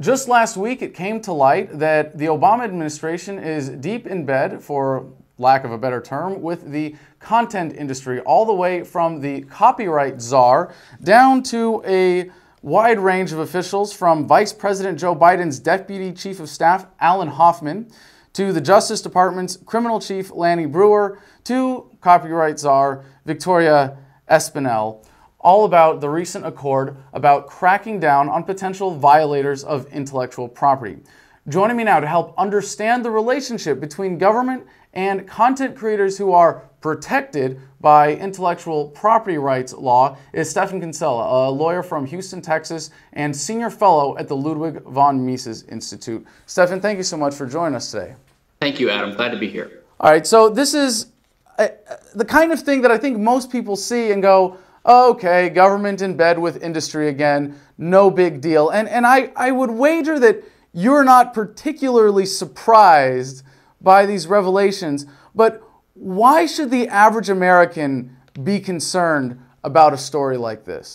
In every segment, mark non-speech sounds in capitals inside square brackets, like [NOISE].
Just last week, it came to light that the Obama administration is deep in bed, for lack of a better term, with the content industry, all the way from the copyright czar down to a wide range of officials from Vice President Joe Biden's Deputy Chief of Staff, Alan Hoffman, to the Justice Department's Criminal Chief, Lanny Breuer, to copyright czar, Victoria Espinel all about the recent accord about cracking down on potential violators of intellectual property. Joining me now to help understand the relationship between government and content creators who are protected by intellectual property rights law is Stephan Kinsella, a lawyer from Houston, Texas, and senior fellow at the Ludwig von Mises Institute. Stephan, thank you so much for joining us today. Thank you, Adam. Glad to be here. All right, so this is uh, the kind of thing that I think most people see and go, okay, government in bed with industry again, no big deal. And, and I, I would wager that you're not particularly surprised by these revelations, but why should the average American be concerned about a story like this?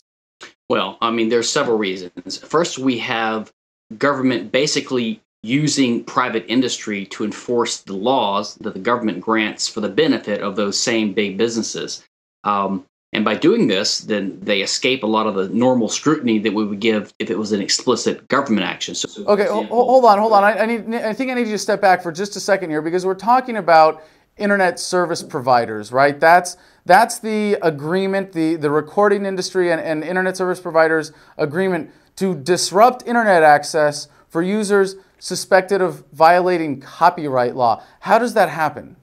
Well, I mean, there's several reasons. First, we have government basically using private industry to enforce the laws that the government grants for the benefit of those same big businesses. Um, and by doing this, then they escape a lot of the normal scrutiny that we would give if it was an explicit government action. So, okay, hold on, hold on. I, I, need, I think I need you to step back for just a second here because we're talking about internet service providers, right? That's that's the agreement, the, the recording industry and, and internet service providers agreement to disrupt internet access for users suspected of violating copyright law. How does that happen?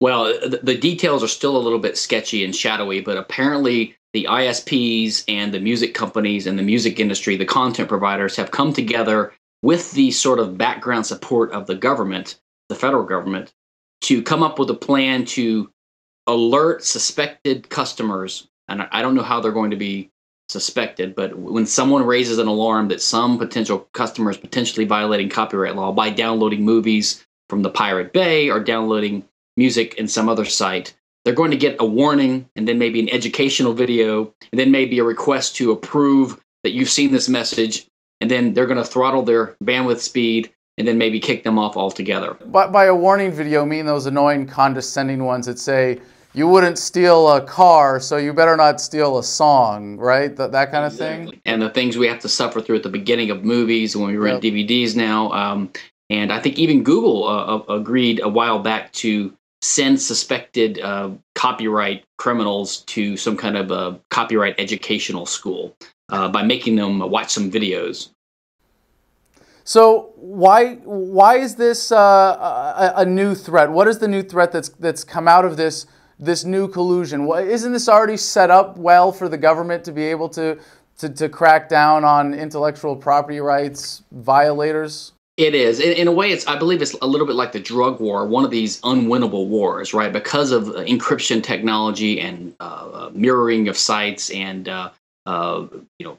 Well, the, details are still a little bit sketchy and shadowy, but apparently the ISPs and the music companies and the music industry, the content providers, have come together with the sort of background support of the government, the federal government, to come up with a plan to alert suspected customers. And I don't know how they're going to be suspected, but when someone raises an alarm that some potential customer is potentially violating copyright law by downloading movies from the Pirate Bay or downloading music in some other site, they're going to get a warning and then maybe an educational video and then maybe a request to approve that you've seen this message and then they're going to throttle their bandwidth speed and then maybe kick them off altogether. But by a warning video, mean those annoying condescending ones that say, you wouldn't steal a car, so you better not steal a song, right? That, that kind of exactly. thing. And the things we have to suffer through at the beginning of movies when we rent yep. DVDs now. Um, and I think even Google uh, uh agreed a while back to send suspected uh, copyright criminals to some kind of a copyright educational school uh, by making them watch some videos. So why why is this uh, a, a, new threat? What is the new threat that's that's come out of this this new collusion? Isn't this already set up well for the government to be able to to, to crack down on intellectual property rights violators? It is. In, in, a way, it's. I believe it's a little bit like the drug war, one of these unwinnable wars, right? Because of uh, encryption technology and uh, uh mirroring of sites and uh, uh you know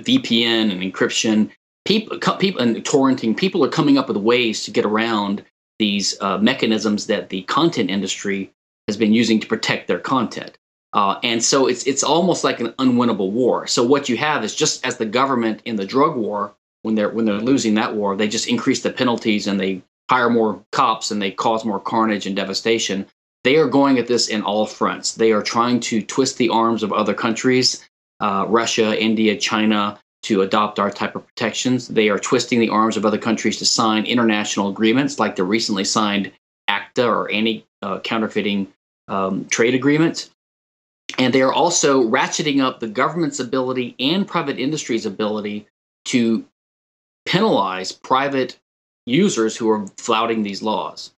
VPN and encryption, people, people and torrenting, people are coming up with ways to get around these uh, mechanisms that the content industry has been using to protect their content. and so it's it's almost like an unwinnable war. So what you have is just as the government in the drug war when they're when they're losing that war, they just increase the penalties and they hire more cops and they cause more carnage and devastation. They are going at this in all fronts. They are trying to twist the arms of other countries, uh, Russia, India, China, to adopt our type of protections. They are twisting the arms of other countries to sign international agreements like the recently signed ACTA or anti uh, counterfeiting um, trade agreement. And they are also ratcheting up the government's ability and private industry's ability to penalize private users who are flouting these laws.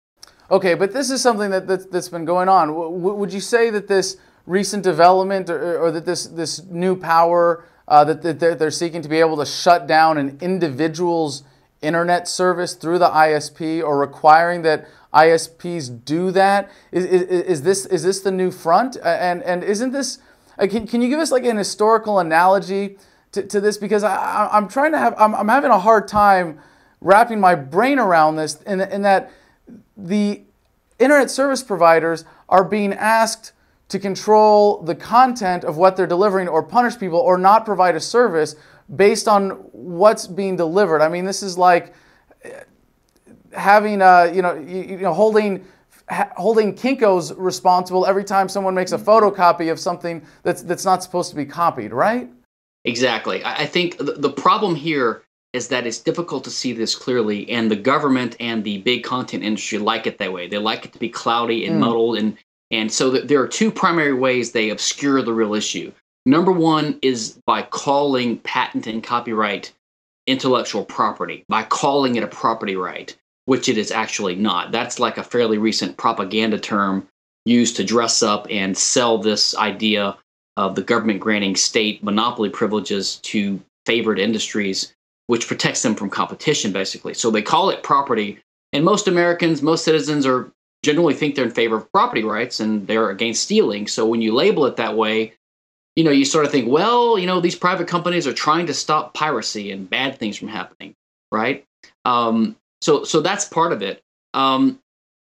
Okay, but this is something that, that, has been going on. W- would you say that this recent development or, or that this, this new power uh, that, that they're seeking to be able to shut down an individual's internet service through the ISP or requiring that ISPs do that? Is, is, is, this, is this the new front? And, and isn't this, uh, can, can you give us like an historical analogy to, to this because I, I'm trying to have, I'm, I'm having a hard time wrapping my brain around this in, in that the internet service providers are being asked to control the content of what they're delivering or punish people or not provide a service based on what's being delivered. I mean, this is like having, uh, you know, you, you know, holding holding Kinko's responsible every time someone makes a photocopy of something that's that's not supposed to be copied, right? Exactly. I think the problem here is that it's difficult to see this clearly, and the government and the big content industry like it that way. They like it to be cloudy and mm. muddled, and and so there are two primary ways they obscure the real issue. Number one is by calling patent and copyright intellectual property, by calling it a property right, which it is actually not. That's like a fairly recent propaganda term used to dress up and sell this idea of the government granting state monopoly privileges to favored industries, which protects them from competition, basically. So they call it property. And most Americans, most citizens are generally think they're in favor of property rights and they're against stealing. So when you label it that way, you know, you sort of think, well, you know, these private companies are trying to stop piracy and bad things from happening, right? Um, so, so that's part of it. Um,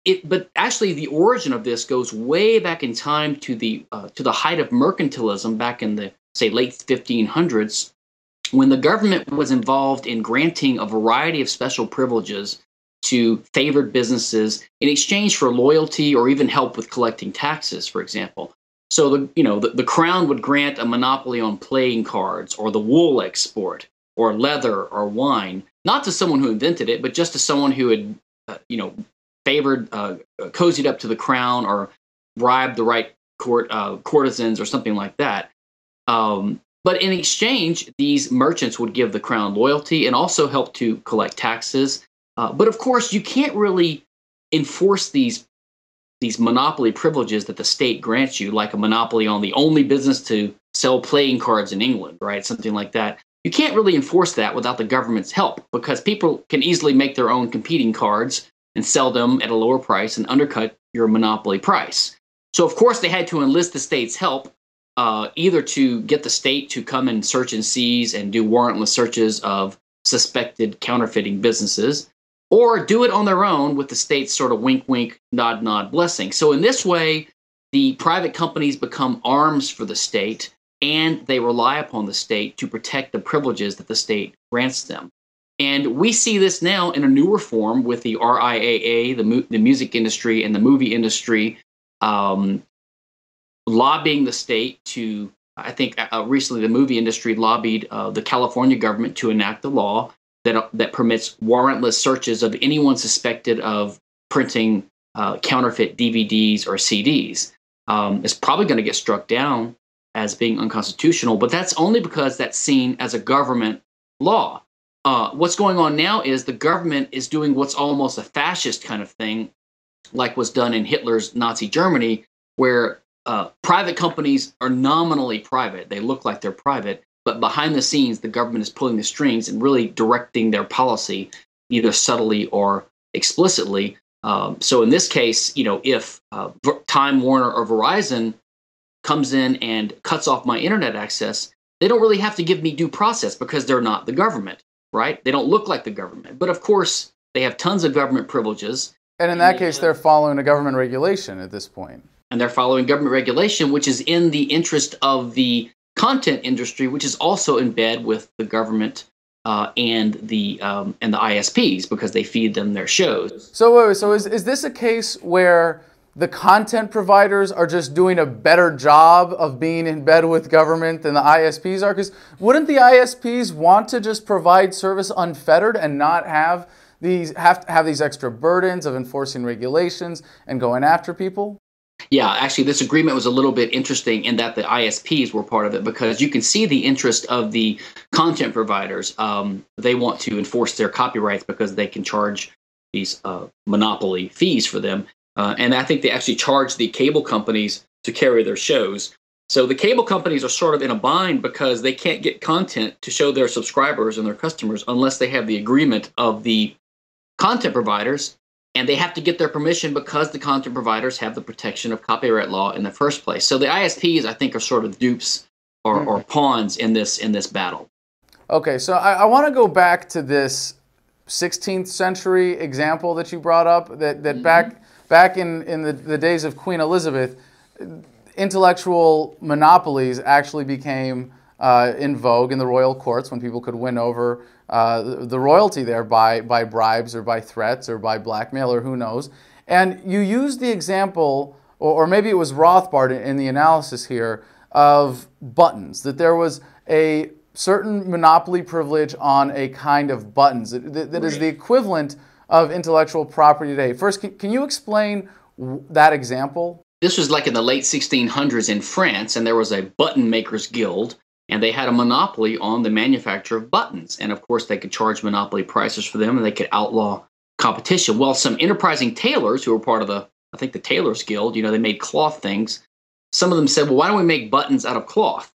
it, but actually, the origin of this goes way back in time to the uh, to the height of mercantilism back in the say late 1500s, when the government was involved in granting a variety of special privileges to favored businesses in exchange for loyalty or even help with collecting taxes, for example. So the you know the, the crown would grant a monopoly on playing cards or the wool export or leather or wine, not to someone who invented it, but just to someone who had uh, you know favored uh, cozied up to the crown or bribed the right court uh, courtesans or something like that. Um, but in exchange, these merchants would give the crown loyalty and also help to collect taxes. Uh, but of course, you can't really enforce these these monopoly privileges that the state grants you, like a monopoly on the only business to sell playing cards in England, right? Something like that. You can't really enforce that without the government's help because people can easily make their own competing cards and sell them at a lower price and undercut your monopoly price. So, of course, they had to enlist the state's help uh, either to get the state to come and search and seize and do warrantless searches of suspected counterfeiting businesses, or do it on their own with the state's sort of wink, wink, nod, nod blessing. So, in this way, the private companies become arms for the state and they rely upon the state to protect the privileges that the state grants them. And we see this now in a newer form with the RIAA, the, mu- the music industry, and the movie industry um, lobbying the state to. I think uh, recently the movie industry lobbied uh, the California government to enact the law that that permits warrantless searches of anyone suspected of printing uh, counterfeit DVDs or CDs. Um, it's probably going to get struck down as being unconstitutional, but that's only because that's seen as a government law. Uh, what's going on now is the government is doing what's almost a fascist kind of thing, like was done in Hitler's Nazi Germany, where uh, private companies are nominally private. They look like they're private, but behind the scenes, the government is pulling the strings and really directing their policy, either subtly or explicitly. Um, so in this case, you know, if uh, Time Warner or Verizon comes in and cuts off my internet access, they don't really have to give me due process because they're not the government, right? They don't look like the government. But of course, they have tons of government privileges. And in that case, they're following a government regulation at this point. And they're following government regulation, which is in the interest of the content industry, which is also in bed with the government uh, and the um, and the ISPs because they feed them their shows. So, so is is this a case where the content providers are just doing a better job of being in bed with government than the ISPs are? Because wouldn't the ISPs want to just provide service unfettered and not have these have have these extra burdens of enforcing regulations and going after people? Yeah, actually, this agreement was a little bit interesting in that the ISPs were part of it because you can see the interest of the content providers. Um, they want to enforce their copyrights because they can charge these uh, monopoly fees for them. Uh, and I think they actually charge the cable companies to carry their shows. So the cable companies are sort of in a bind because they can't get content to show their subscribers and their customers unless they have the agreement of the content providers and they have to get their permission because the content providers have the protection of copyright law in the first place. So the ISPs, I think, are sort of dupes or, or pawns in this in this battle. Okay, so I, I want to go back to this 16th century example that you brought up. That that mm-hmm. back back in in the, the days of Queen Elizabeth, intellectual monopolies actually became uh, in vogue in the royal courts when people could win over uh, the royalty there by, by bribes or by threats or by blackmail or who knows. And you used the example, or, or maybe it was Rothbard in, the analysis here, of buttons, that there was a certain monopoly privilege on a kind of buttons that, that, that is the equivalent of intellectual property today. First, can, can you explain that example? This was like in the late 1600s in France, and there was a button makers guild, and they had a monopoly on the manufacture of buttons. And of course, they could charge monopoly prices for them, and they could outlaw competition. Well, some enterprising tailors who were part of the, I think, the Tailors Guild, you know, they made cloth things. Some of them said, well, why don't we make buttons out of cloth?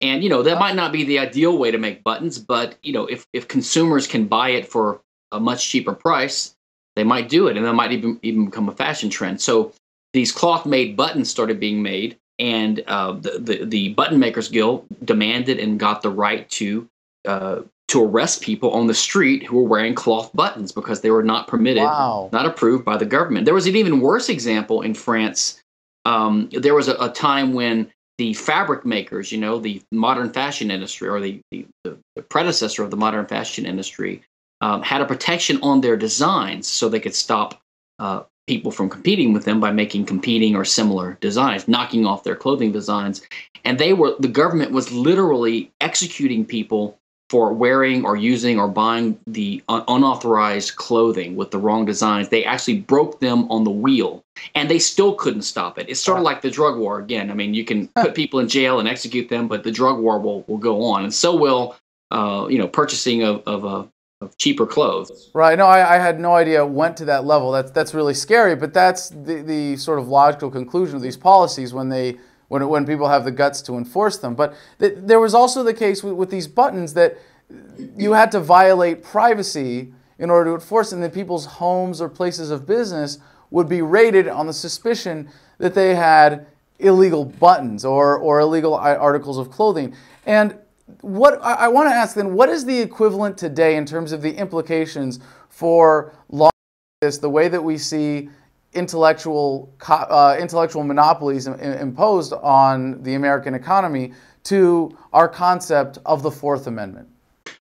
And you know that uh-huh. might not be the ideal way to make buttons, but you know if if consumers can buy it for a much cheaper price, they might do it, and that might even even become a fashion trend. So these cloth made buttons started being made, and uh, the, the, the button makers guild demanded and got the right to uh, to arrest people on the street who were wearing cloth buttons because they were not permitted, wow. not approved by the government. There was an even worse example in France. Um, there was a, a, time when the fabric makers, you know, the modern fashion industry or the, the, the predecessor of the modern fashion industry, um, had a protection on their designs so they could stop uh, people from competing with them by making competing or similar designs, knocking off their clothing designs. And they were the government was literally executing people for wearing or using or buying the un- unauthorized clothing with the wrong designs. They actually broke them on the wheel and they still couldn't stop it. It's sort of like the drug war again. I mean, you can [LAUGHS] put people in jail and execute them, but the drug war will, will go on. And so will, uh, you know, purchasing of, of, uh, of cheaper clothes. Right. No, I, I, had no idea it went to that level. That's, that's really scary, but that's the, the sort of logical conclusion of these policies when they when, when people have the guts to enforce them. But th- there was also the case with, with these buttons that you had to violate privacy in order to enforce and that people's homes or places of business would be raided on the suspicion that they had illegal buttons or, or illegal articles of clothing. And what I, I want to ask then, what is the equivalent today in terms of the implications for law this, the way that we see intellectual uh, intellectual monopolies imposed on the American economy to our concept of the Fourth Amendment?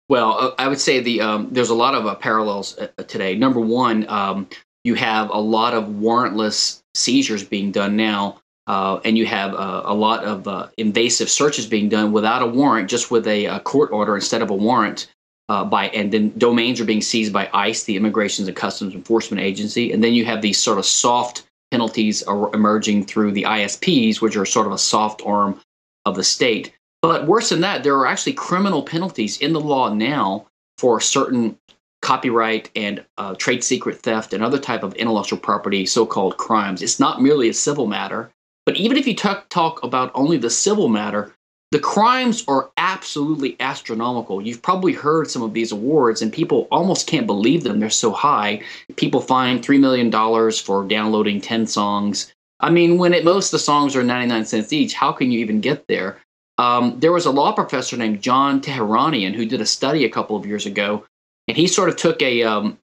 Well, uh, I would say the um, there's a lot of uh, parallels uh, today. Number one, um, you have a lot of warrantless seizures being done now, uh, and you have uh, a lot of invasive searches being done without a warrant, just with a, a court order instead of a warrant. by and then domains are being seized by ICE, the Immigrations and Customs Enforcement Agency, and then you have these sort of soft penalties emerging through the ISPs, which are sort of a soft arm of the state. But worse than that, there are actually criminal penalties in the law now for certain copyright and uh, trade secret theft and other type of intellectual property so-called crimes. It's not merely a civil matter. But even if you talk, talk about only the civil matter, the crimes are absolutely astronomical. You've probably heard some of these awards, and people almost can't believe them. They're so high. People find $3 million for downloading 10 songs. I mean, when most the songs are 99 cents each, how can you even get there? Um, there was a law professor named John Tehranian who did a study a couple of years ago, and he sort of took a um,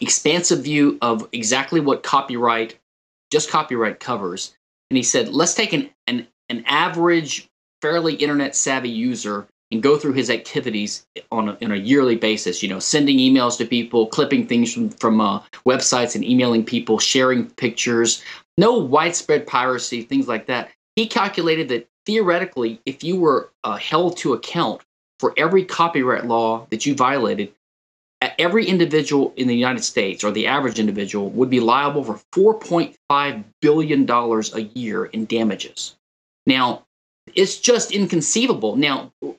expansive view of exactly what copyright, just copyright covers, and he said, let's take an an, an average, fairly internet savvy user and go through his activities on a, on a yearly basis. You know, sending emails to people, clipping things from from uh, websites and emailing people, sharing pictures. No widespread piracy, things like that. He calculated that theoretically, if you were uh, held to account for every copyright law that you violated, every individual in the United States or the average individual would be liable for $4.5 billion a year in damages. Now, it's just inconceivable. Now, uh,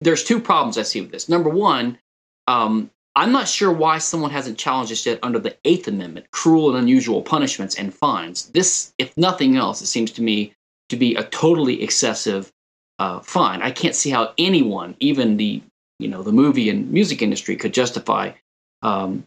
there's two problems I see with this. Number one, um, I'm not sure why someone hasn't challenged this yet under the Eighth Amendment, cruel and unusual punishments and fines. This, if nothing else, it seems to me to be a totally excessive uh, fine. I can't see how anyone, even the you know the movie and music industry, could justify um,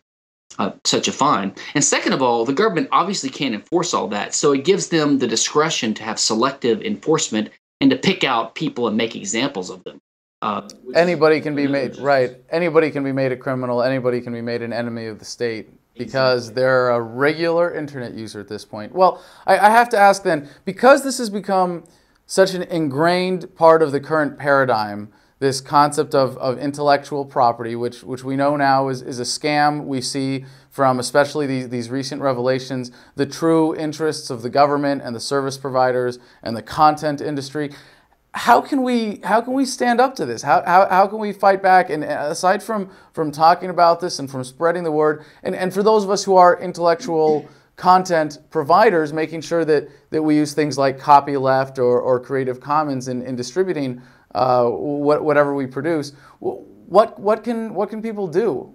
uh, such a fine. And second of all, the government obviously can't enforce all that, so it gives them the discretion to have selective enforcement and to pick out people and make examples of them. Uh, anybody can be made right. Anybody can be made a criminal. Anybody can be made an enemy of the state because they're a regular internet user at this point. Well, I, I, have to ask then, because this has become such an ingrained part of the current paradigm, this concept of, of intellectual property, which, which we know now is, is a scam. We see from especially these, these recent revelations the true interests of the government and the service providers and the content industry. How can we how can we stand up to this? How, how, how can we fight back? And uh, aside from from talking about this and from spreading the word, and, and for those of us who are intellectual content providers, making sure that, that we use things like copyleft or, or Creative Commons in, in distributing uh, what, whatever we produce. What, what, can, what can people do?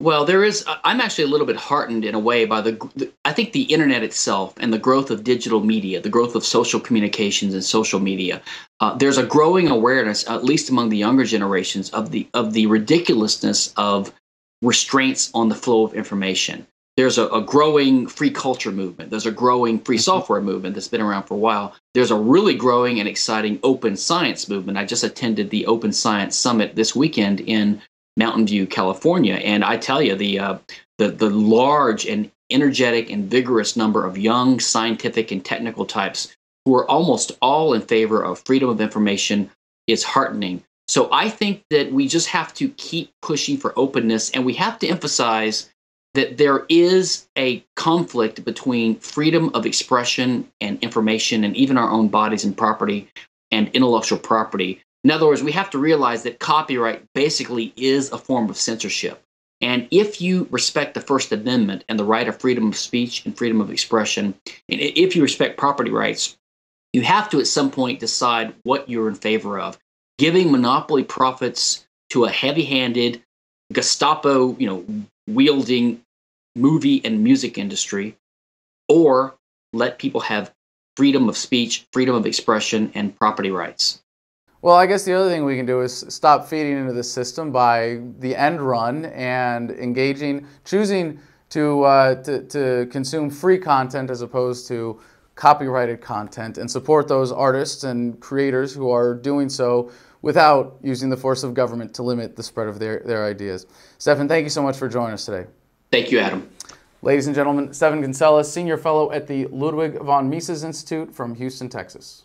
Well, there is. I'm actually a little bit heartened in a way by the. I think the internet itself and the growth of digital media, the growth of social communications and social media. Uh, there's a growing awareness, at least among the younger generations, of the of the ridiculousness of restraints on the flow of information there's a, a, growing free culture movement. There's a growing free mm-hmm. software movement that's been around for a while. There's a really growing and exciting open science movement. I just attended the Open Science Summit this weekend in Mountain View, California, and I tell you the uh, the the large and energetic and vigorous number of young scientific and technical types who are almost all in favor of freedom of information is heartening. So I think that we just have to keep pushing for openness, and we have to emphasize that there is a conflict between freedom of expression and information and even our own bodies and property and intellectual property. In other words, we have to realize that copyright basically is a form of censorship. And if you respect the First Amendment and the right of freedom of speech and freedom of expression, and if you respect property rights, you have to at some point decide what you're in favor of. Giving monopoly profits to a heavy-handed Gestapo, you know, wielding movie and music industry, or let people have freedom of speech, freedom of expression, and property rights. Well, I guess the other thing we can do is stop feeding into the system by the end run and engaging, choosing to, uh, to, to consume free content as opposed to copyrighted content and support those artists and creators who are doing so without using the force of government to limit the spread of their, their ideas. Stephan, thank you so much for joining us today. Thank you, Adam. Ladies and gentlemen, Stephan Kinsella, Senior Fellow at the Ludwig von Mises Institute from Houston, Texas.